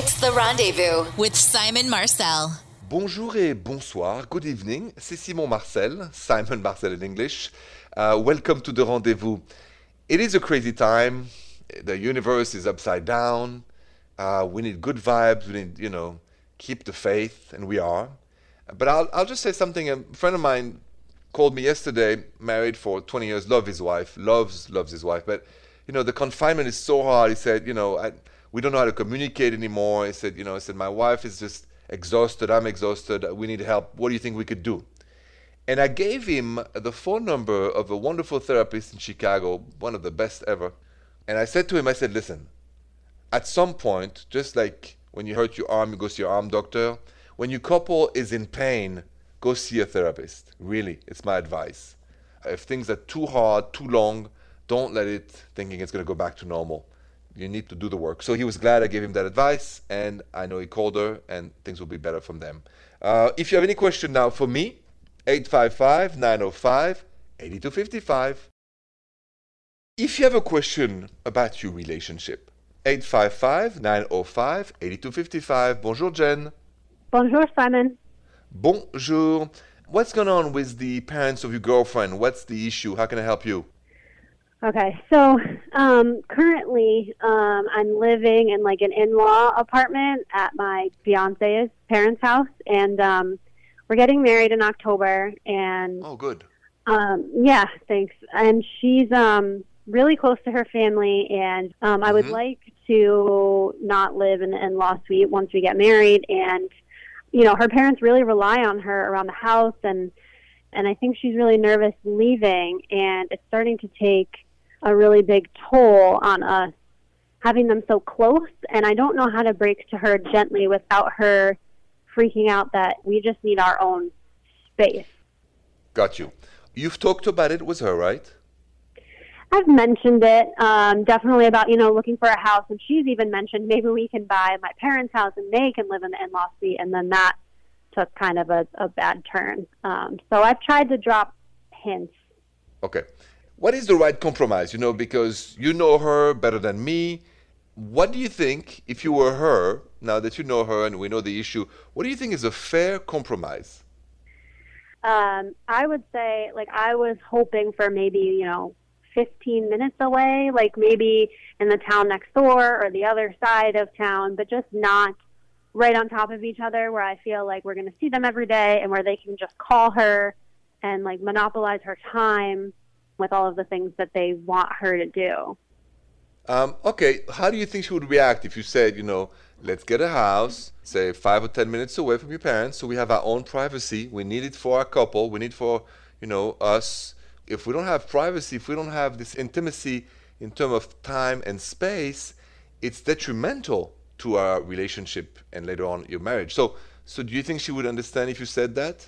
It's The Rendezvous with Simon Marcel. Bonjour et bonsoir. Good evening. C'est Simon Marcel, Simon Marcel in English. Uh, welcome to The Rendezvous. It is a crazy time. The universe is upside down. Uh, we need good vibes. We need, you know, keep the faith, and we are. But I'll, I'll just say something. A friend of mine called me yesterday, married for 20 years, love his wife, loves loves his wife, but you know the confinement is so hard. He said, you know, I, we don't know how to communicate anymore. I said, you know, I said my wife is just exhausted. I'm exhausted. We need help. What do you think we could do? And I gave him the phone number of a wonderful therapist in Chicago, one of the best ever. And I said to him, I said, listen, at some point, just like when you hurt your arm, you go see your arm doctor. When your couple is in pain, go see a therapist. Really, it's my advice. If things are too hard, too long, don't let it thinking it's going to go back to normal. You need to do the work. So he was glad I gave him that advice, and I know he called her, and things will be better from them. Uh, if you have any question now for me, 855 905 8255. If you have a question about your relationship, 855 905 8255. Bonjour, Jen. Bonjour, Simon. Bonjour. What's going on with the parents of your girlfriend? What's the issue? How can I help you? Okay, so um, currently um, I'm living in like an in-law apartment at my fiance's parents' house, and um, we're getting married in October. And oh, good. Um, yeah, thanks. And she's um, really close to her family, and um, I would Mhm. like to not live in the in-law suite once we get married. And you know, her parents really rely on her around the house, and and I think she's really nervous leaving, and it's starting to take a really big toll on us having them so close. And I don't know how to break to her gently without her freaking out that we just need our own space. Got you. You've talked about it with her, right? I've mentioned it, um, definitely about, you know, looking for a house. And she's even mentioned maybe we can buy my parents' house and they can live in the in law suite. And then that took kind of a, a bad turn. Um, so I've tried to drop hints. Okay. What is the right compromise? You know, because you know her better than me. What do you think, if you were her, now that you know her and we know the issue, what do you think is a fair compromise? Um, I would say, like, I was hoping for maybe, you know, 15 minutes away, like maybe in the town next door or the other side of town, but just not right on top of each other where I feel like we're going to see them every day and where they can just call her and, like, monopolize her time with all of the things that they want her to do. Um, okay, how do you think she would react if you said, you know, let's get a house, say five or ten minutes away from your parents, so we have our own privacy. We need it for our couple. We need for, you know, us. If we don't have privacy, if we don't have this intimacy in terms of time and space, it's detrimental to our relationship and later on your marriage. So, so do you think she would understand if you said that?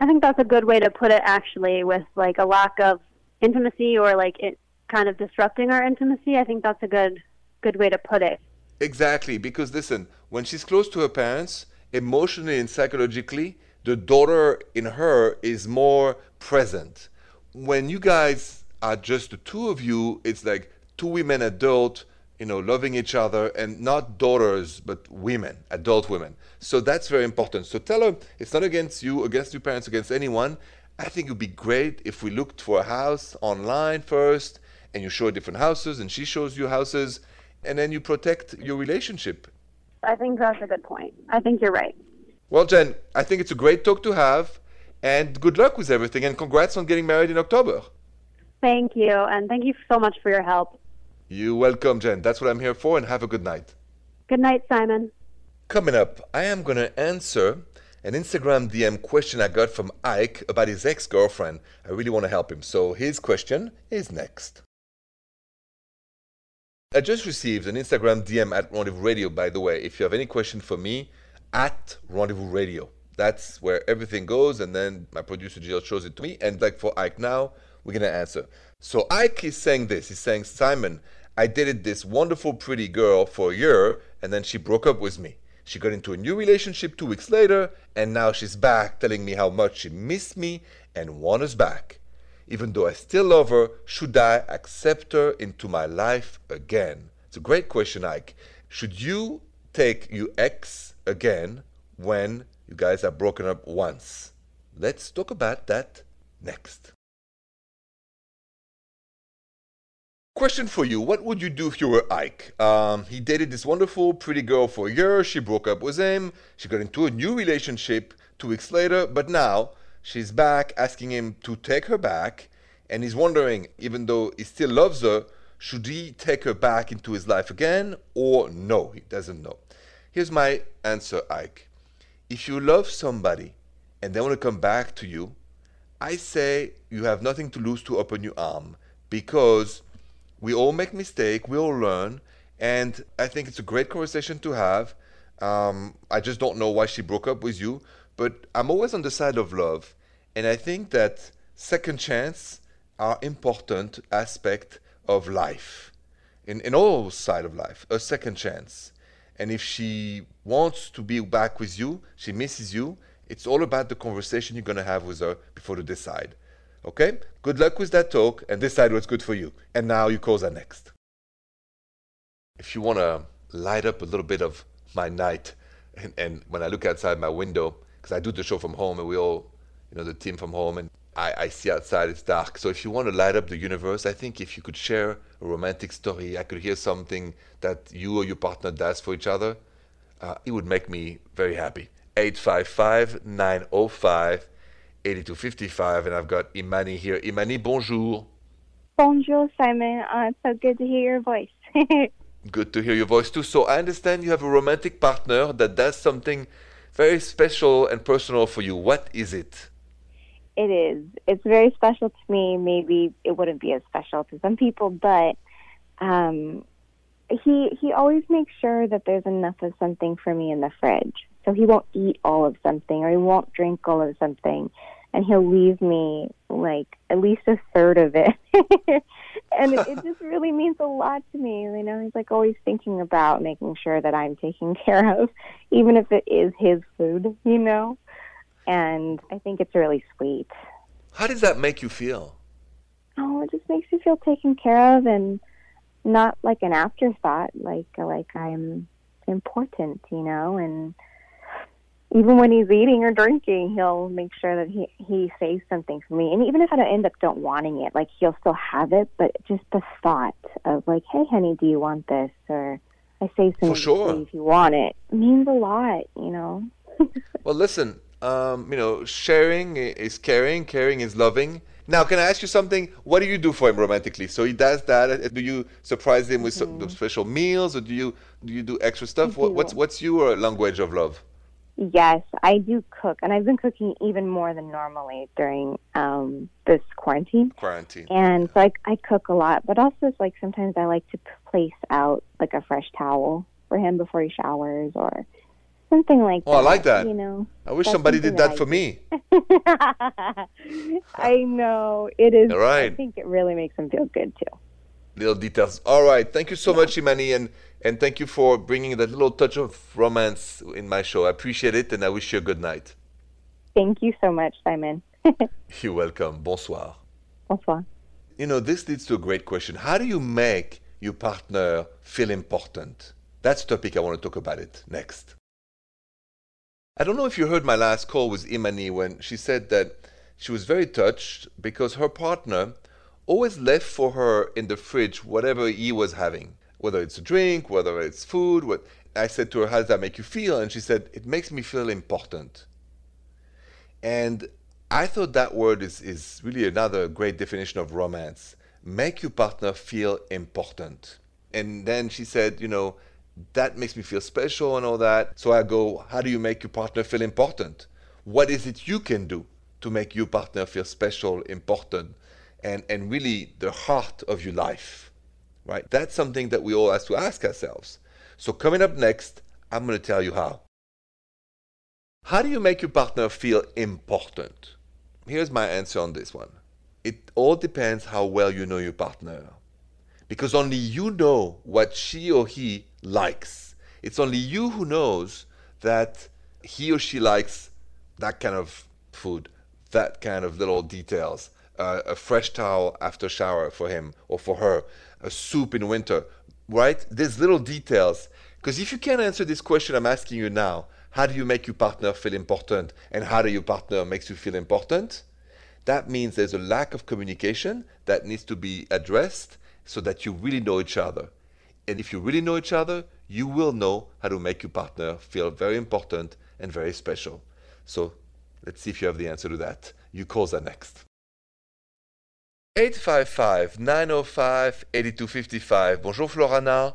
I think that's a good way to put it, actually, with like a lack of intimacy or like it kind of disrupting our intimacy. I think that's a good good way to put it. Exactly, because listen, when she's close to her parents, emotionally and psychologically, the daughter in her is more present. When you guys are just the two of you, it's like two women adult, you know, loving each other and not daughters, but women, adult women. So that's very important. So tell her it's not against you, against your parents, against anyone. I think it would be great if we looked for a house online first and you show different houses and she shows you houses and then you protect your relationship. I think that's a good point. I think you're right. Well, Jen, I think it's a great talk to have, and good luck with everything, and congrats on getting married in October. Thank you, and thank you so much for your help. You're welcome, Jen. That's what I'm here for, and have a good night. Good night, Simon. Coming up, I am going to answer an Instagram DM question I got from Ike about his ex girlfriend. I really want to help him, so his question is next. I just received an Instagram DM at Rendezvous Radio, by the way. If you have any question for me, at Rendezvous Radio. That's where everything goes, and then my producer Jill shows it to me. And like for Ike now, we're gonna answer. So Ike is saying this. He's saying, Simon, I dated this wonderful, pretty girl for a year, and then she broke up with me. She got into a new relationship two weeks later, and now she's back telling me how much she missed me and want us back. Even though I still love her, should I accept her into my life again? It's a great question, Ike. Should you take your ex again when you guys are broken up once? Let's talk about that next. Question for you What would you do if you were Ike? Um, he dated this wonderful, pretty girl for a year. She broke up with him. She got into a new relationship two weeks later, but now she's back asking him to take her back. And he's wondering, even though he still loves her, should he take her back into his life again or no? He doesn't know. Here's my answer, Ike. If you love somebody and they want to come back to you, I say you have nothing to lose to open your arm because we all make mistake, we all learn, and I think it's a great conversation to have. Um, I just don't know why she broke up with you, but I'm always on the side of love, and I think that second chance are important aspect of life, in in all side of life, a second chance. And if she wants to be back with you, she misses you. It's all about the conversation you're gonna have with her before to decide. Okay? Good luck with that talk and decide what's good for you. And now you calls are next. If you want to light up a little bit of my night, and, and when I look outside my window, because I do the show from home and we all, you know, the team from home, and I, I see outside it's dark. So if you want to light up the universe, I think if you could share a romantic story, I could hear something that you or your partner does for each other, uh, it would make me very happy. 855 905 8255, and I've got Imani here. Imani, bonjour. Bonjour, Simon. Uh, it's so good to hear your voice. Good to hear your voice too. So I understand you have a romantic partner that does something very special and personal for you. What is it? it is. It's very special to me. Maybe it wouldn't be as special to some people, but um, he he always makes sure that there's enough of something for me in the fridge. So he won't eat all of something or he won't drink all of something and he'll leave me like at least a third of it. and it, it just really means a lot to me. You know, he's like always thinking about making sure that I'm taken care of, even if it is his food, you know? And I think it's really sweet. How does that make you feel? Oh, it just makes me feel taken care of and not like an afterthought, like like I'm important, you know, and even when he's eating or drinking, he'll make sure that he he saves something for me. And even if I don't end up don't wanting it, like he'll still have it, but just the thought of like, "Hey, honey, do you want this?" or I say something For sure. if you want it, means a lot, you know. Well, listen, um, you know, sharing is caring, caring is loving. Now, can I ask you something? What do you do for him romantically? So he does that. uh, Do you surprise him with some special meals, or do you do you do extra stuff? What, what's what's your language of love? Yes, I do cook, and I've been cooking even more than normally during um, this quarantine. Quarantine. And so I, I cook a lot, but also it's like sometimes I like to place out like a fresh towel for him before he showers or something like Oh, that. I like that. You know, I wish somebody did that I for do. me. I know it is. All right. I think it really makes him feel good too. Little details. All right. Thank you so much, Imani, and and thank you for bringing that little touch of romance in my show. I appreciate it, and I wish you a good night. Thank you so much, Simon. You're welcome. Bonsoir. Bonsoir. You know, this leads to a great question. How do you make your partner feel important? That's the topic I want to talk about it next. I don't know if you heard my last call with Imani when she said that she was very touched because her partner always left for her in the fridge whatever he was having, whether it's a drink, whether it's food. What I said to her, "How does that make you feel?" And she said, "It makes me feel important." And I thought that word is, is really another great definition of romance. Make your partner feel important. And then she said, you know, that makes me feel special and all that. So I go, how do you make your partner feel important? What is it you can do to make your partner feel special, important, and, and really the heart of your life? Right? That's something that we all have to ask ourselves. So coming up next, I'm going to tell you how. How do you make your partner feel important? Here's my answer on this one. It all depends how well you know your partner. Because only you know what she or he likes. It's only you who knows that he or she likes that kind of food, that kind of little details. Uh, a fresh towel after shower for him or for her, a soup in winter, right? These little details Because if you can't answer this question I'm asking you now, how do you make your partner feel important and how do your partner makes you feel important? That means there's a lack of communication that needs to be addressed so that you really know each other. And if you really know each other, you will know how to make your partner feel very important and very special. So let's see if you have the answer to that. You calls are next. 855 905 8255. Bonjour Florana.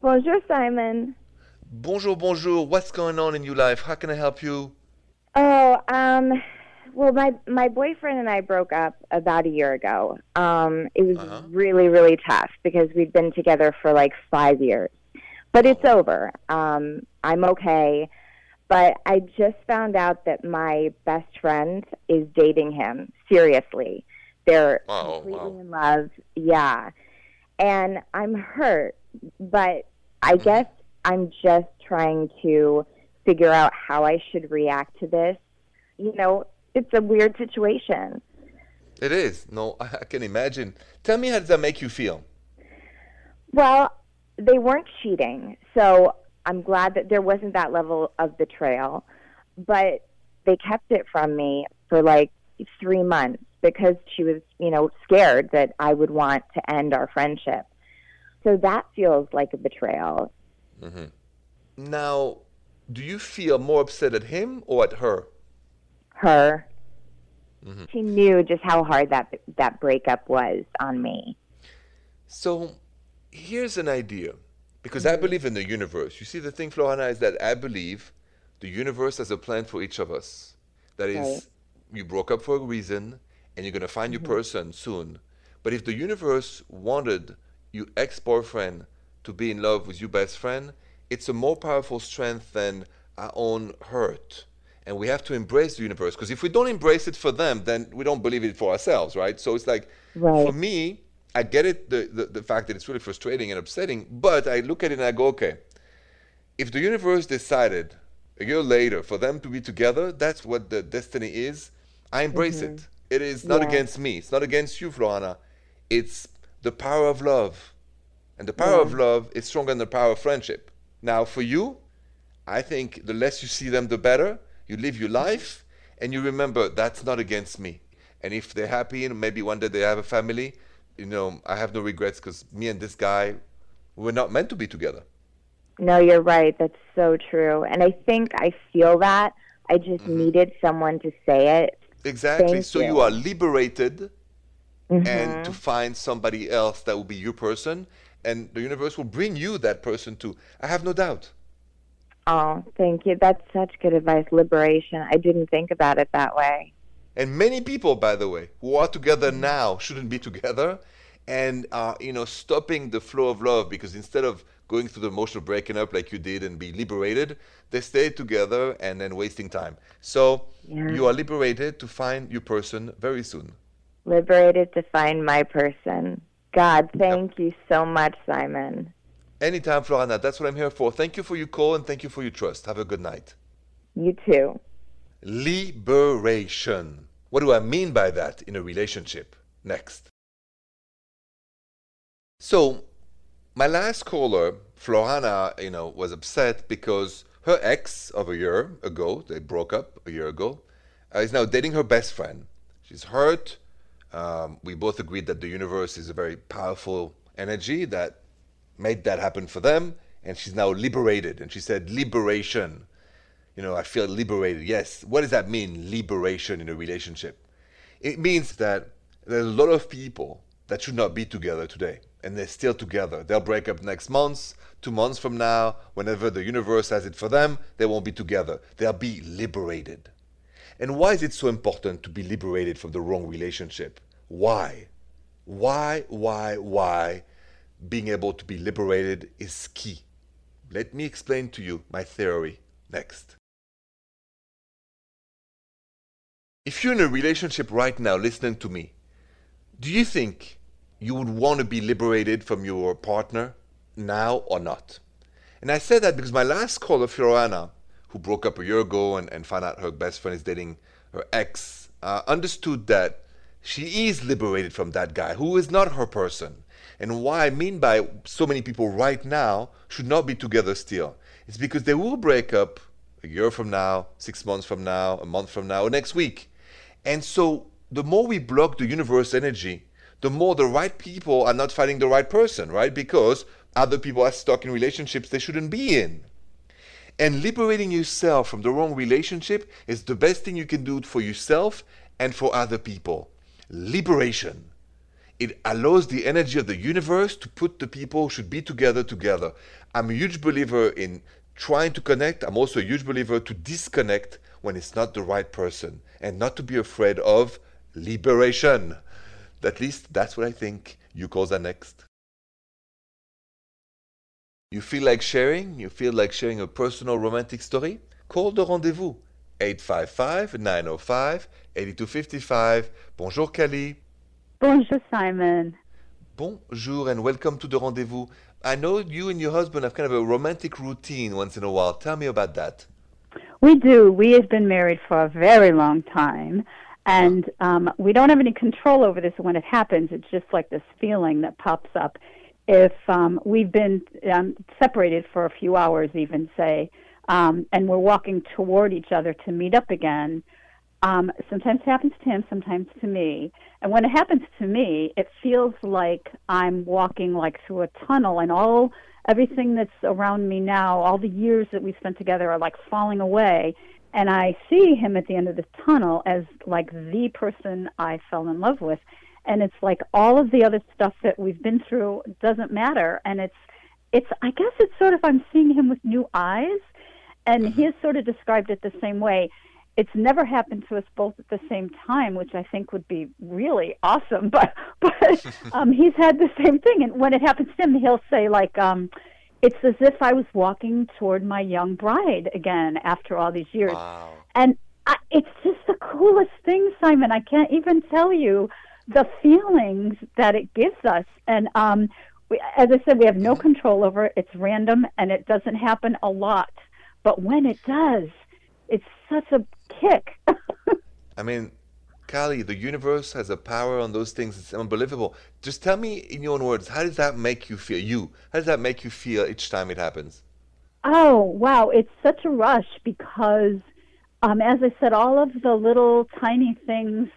Bonjour, Simon. Bonjour, bonjour. What's going on in your life? How can I help you? Oh, um, well, my my boyfriend and I broke up about a year ago. Um, it was Uh-huh. really, really tough because we'd been together for like five years, but it's over. Um, I'm okay, but I just found out that my best friend is dating him seriously. They're Oh, completely wow. in love. Yeah, and I'm hurt, but I Mm-hmm. guess I'm just trying to figure out how I should react to this. You know, it's a weird situation. It is. No, I can imagine. Tell me how does that make you feel? Well, they weren't cheating, so I'm glad that there wasn't that level of betrayal, but they kept it from me for like three months because she was, you know, scared that I would want to end our friendship. So that feels like a betrayal. Mm-hmm. Now, do you feel more upset at him or at her? Her. Mm-hmm. She knew just how hard that that breakup was on me. So here's an idea. Because I believe in the universe. You see, the thing, Florana, is that I believe the universe has a plan for each of us. That is, Right. you broke up for a reason and you're going to find your mm-hmm. person soon. But if the universe wanted your ex boyfriend to be in love with your best friend, it's a more powerful strength than our own hurt. And we have to embrace the universe. Because if we don't embrace it for them, then we don't believe it for ourselves, right? So it's like, Right. for me, I get it, the, the, the fact that it's really frustrating and upsetting, but I look at it and I go, okay, if the universe decided a year later for them to be together, that's what the destiny is. I embrace mm-hmm. it. It is not Yeah. against me. It's not against you, Florana. It's the power of love. And the power of love is stronger than the power of friendship. Now, for you, I think the less you see them, the better. You live your life and you remember that's not against me. And if they're happy and maybe one day they have a family, you know, I have no regrets because me and this guy, we're not meant to be together. No, you're right. That's so true. And I think I feel that. I just mm-hmm. needed someone to say it. Exactly. Thank so you. you. are liberated Mm-hmm. and to find somebody else that will be your person and the universe will bring you that person too. I have no doubt. Oh, thank you. That's such good advice. Liberation. I didn't think about it that way. And many people, by the way, who are together now shouldn't be together and are, you know, stopping the flow of love because instead of going through the emotional breaking up like you did and be liberated, they stay together and then wasting time. So Yeah. you are liberated to find your person very soon. Liberated to find my person. God, thank you so much, Simon. Anytime, Florana. That's what I'm here for. Thank you for your call and thank you for your trust. Have a good night. You too. Liberation. What do I mean by that in a relationship? Next. So, my last caller, Florana, you know, was upset because her ex of a year ago, they broke up a year ago, uh, is now dating her best friend. She's hurt. Um, we both agreed that the universe is a very powerful energy that made that happen for them, and she's now liberated. And she said, liberation. You know, I feel liberated. Yes. What does that mean, liberation in a relationship? It means that there's a lot of people that should not be together today, and they're still together. They'll break up next month, two months from now, whenever the universe has it for them, they won't be together. They'll be liberated. And why is it so important to be liberated from the wrong relationship? Why? Why, why, why being able to be liberated is key? Let me explain to you my theory next. If you're in a relationship right now listening to me, do you think you would want to be liberated from your partner now or not? And I say that because my last caller, Florana, who broke up a year ago and, and found out her best friend is dating her ex, uh, understood that she is liberated from that guy who is not her person. And why I mean by so many people right now should not be together still. It's because they will break up a year from now, six months from now, a month from now, or next week. And so the more we block the universe energy, the more the right people are not finding the right person, right? Because other people are stuck in relationships they shouldn't be in. And liberating yourself from the wrong relationship is the best thing you can do for yourself and for other people. Liberation. It allows the energy of the universe to put the people who should be together together. I'm a huge believer in trying to connect. I'm also a huge believer to disconnect when it's not the right person and not to be afraid of liberation. At least that's what I think. You call that next. You feel like sharing? You feel like sharing a personal romantic story? Call the rendezvous 855 905 8255. Bonjour, Kali. Bonjour, Simon. Bonjour and welcome to the rendezvous. I know you and your husband have kind of a romantic routine once in a while. Tell me about that. We do. We have been married for a very long time, and um, we don't have any control over this when it happens. It's just like this feeling that pops up. If um, we've been um, separated for a few hours, even say, um, and we're walking toward each other to meet up again, um, sometimes it happens to him, sometimes to me. And when it happens to me, it feels like I'm walking like through a tunnel, and all everything that's around me now, all the years that we spent together, are like falling away. And I see him at the end of the tunnel as like the person I fell in love with. And it's like all of the other stuff that we've been through doesn't matter. And it's, it's, I guess it's sort of I'm seeing him with new eyes. And he has sort of described it the same way it's never happened to us both at the same time, which I think would be really awesome. But but um, he's had the same thing, and when it happens to him, he'll say like, um, "It's as if I was walking toward my young bride again after all these years." Wow. And I, it's just the coolest thing, Simon. I can't even tell you the feelings that it gives us. And um, we, as I said, we have no control over it. It's random, and it doesn't happen a lot. But when it does, it's such a kick. I mean, Kali, the universe has a power on those things. It's unbelievable. Just tell me in your own words, how does that make you feel? You, how does that make you feel each time it happens? Oh, wow. It's such a rush because, um, as I said, all of the little tiny things,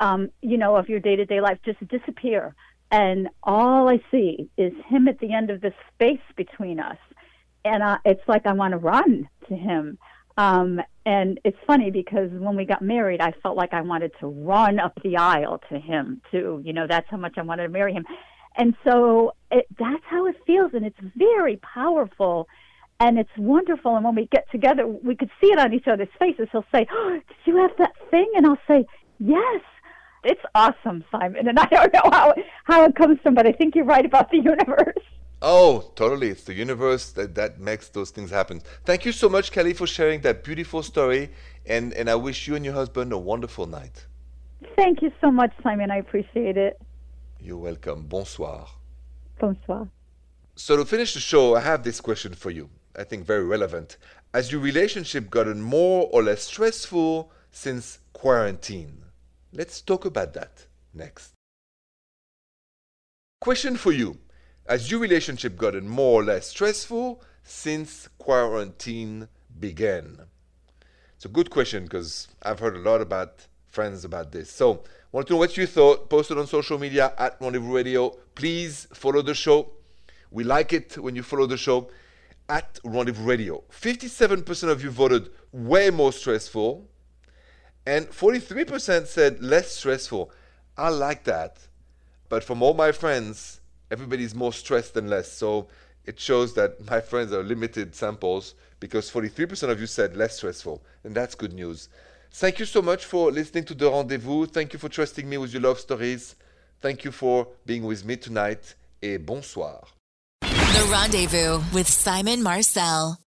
um, you know, of your day to day life just disappear. And all I see is him at the end of the space between us. And uh, it's like I want to run to him. Um, and it's funny because when we got married, I felt like I wanted to run up the aisle to him too. You know, that's how much I wanted to marry him. And so it, that's how it feels, and it's very powerful, and it's wonderful. And when we get together, we could see it on each other's faces. He'll say, oh, "Did you have that thing?" And I'll say, "Yes." It's awesome, Simon. And I don't know how how it comes from, but I think you're right about the universe. Oh, totally. It's the universe that, that makes those things happen. Thank you so much, Kelly, for sharing that beautiful story. And, and I wish you and your husband a wonderful night. Thank you so much, Simon. I appreciate it. You're welcome. Bonsoir. Bonsoir. So, to finish the show, I have this question for you. I think very relevant. Has your relationship gotten more or less stressful since quarantine? Let's talk about that next. Question for you has your relationship gotten more or less stressful since quarantine began? It's a good question because I've heard a lot about friends about this. So, want to know what you thought? Post it on social media at Rendezvous Radio. Please follow the show. We like it when you follow the show at Rendezvous Radio. 57% of you voted way more stressful, and 43% said less stressful. I like that. But from all my friends, everybody's more stressed than less. So it shows that my friends are limited samples because 43% of you said less stressful, and that's good news. Thank you so much for listening to the rendezvous. Thank you for trusting me with your love stories. Thank you for being with me tonight, et bonsoir. The Rendezvous with Simon Marcel.